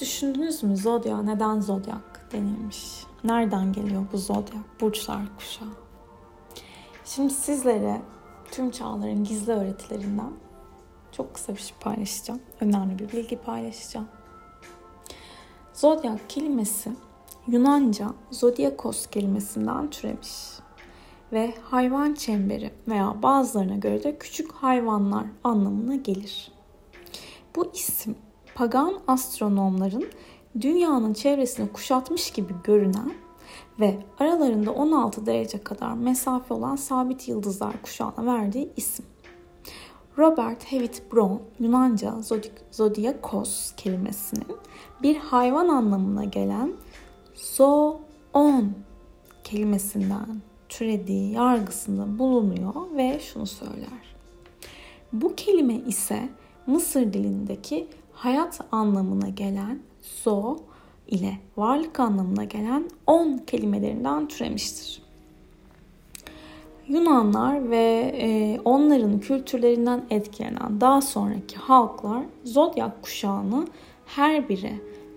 Düşündünüz mü zodya neden zodyak denilmiş? Nereden geliyor bu zodyak? Burçlar kuşağı. Şimdi sizlere tüm çağların gizli öğretilerinden çok kısa bir şey paylaşacağım. Önemli bir bilgi paylaşacağım. Zodyak kelimesi Yunanca zodiakos kelimesinden türemiş ve hayvan çemberi veya bazılarına göre de küçük hayvanlar anlamına gelir. Bu isim pagan astronomların dünyanın çevresini kuşatmış gibi görünen ve aralarında 16 derece kadar mesafe olan sabit yıldızlar kuşağına verdiği isim. Robert Hewitt Brown Yunanca zodiakos kelimesinin bir hayvan anlamına gelen zoon kelimesinden türediği yargısında bulunuyor ve şunu söyler. Bu kelime ise Mısır dilindeki hayat anlamına gelen zo ile varlık anlamına gelen on kelimelerinden türemiştir. Yunanlar ve e, onların kültürlerinden etkilenen daha sonraki halklar zodyak kuşağını her biri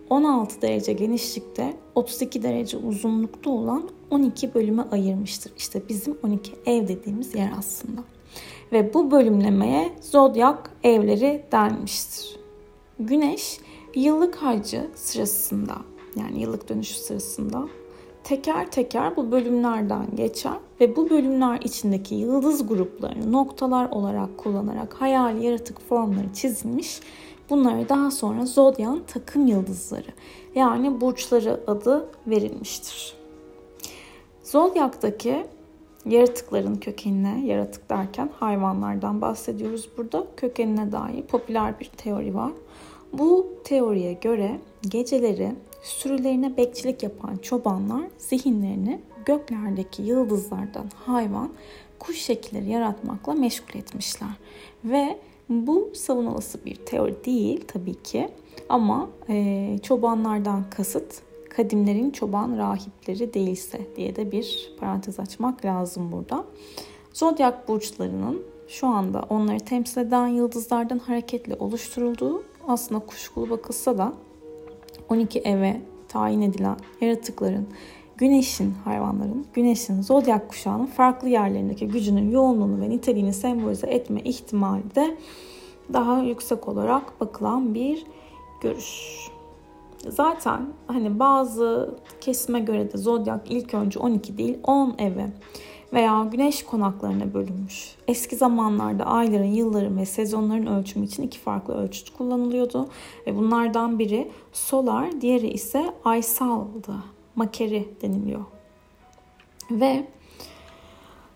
16 derece genişlikte, 32 derece uzunlukta olan 12 bölüme ayırmıştır. İşte bizim 12 ev dediğimiz yer aslında. Ve bu bölümlemeye zodyak evleri denmiştir. Güneş yıllık hacı sırasında yani yıllık dönüşü sırasında teker teker bu bölümlerden geçer ve bu bölümler içindeki yıldız gruplarını noktalar olarak kullanarak hayali yaratık formları çizilmiş. Bunlara daha sonra zodyan takım yıldızları yani burçları adı verilmiştir. Zodyak'taki yaratıkların kökenine, yaratık derken hayvanlardan bahsediyoruz burada. Kökenine dair popüler bir teori var. Bu teoriye göre geceleri sürülerine bekçilik yapan çobanlar zihinlerini göklerdeki yıldızlardan hayvan, kuş şekilleri yaratmakla meşgul etmişler. Ve bu savunulası bir teori değil tabii ki ama e, çobanlardan kasıt kadimlerin çoban rahipleri değilse diye de bir parantez açmak lazım burada. Zodyak burçlarının şu anda onları temsil eden yıldızlardan hareketle oluşturulduğu aslında kuşkulu bakılsa da 12 eve tayin edilen yaratıkların güneşin, hayvanların, güneşin zodyak kuşağının farklı yerlerindeki gücünün yoğunluğunu ve niteliğini sembolize etme ihtimali de daha yüksek olarak bakılan bir görüş. Zaten hani bazı kesime göre de zodyak ilk önce 12 değil 10 eve veya güneş konaklarına bölünmüş. Eski zamanlarda ayların, yılların ve sezonların ölçümü için iki farklı ölçüt kullanılıyordu. Ve bunlardan biri solar, diğeri ise aysaldı. Makeri deniliyor. Ve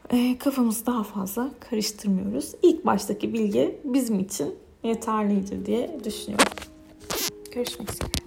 e, kafamızı daha fazla karıştırmıyoruz. İlk baştaki bilgi bizim için yeterlidir diye düşünüyorum. Görüşmek üzere.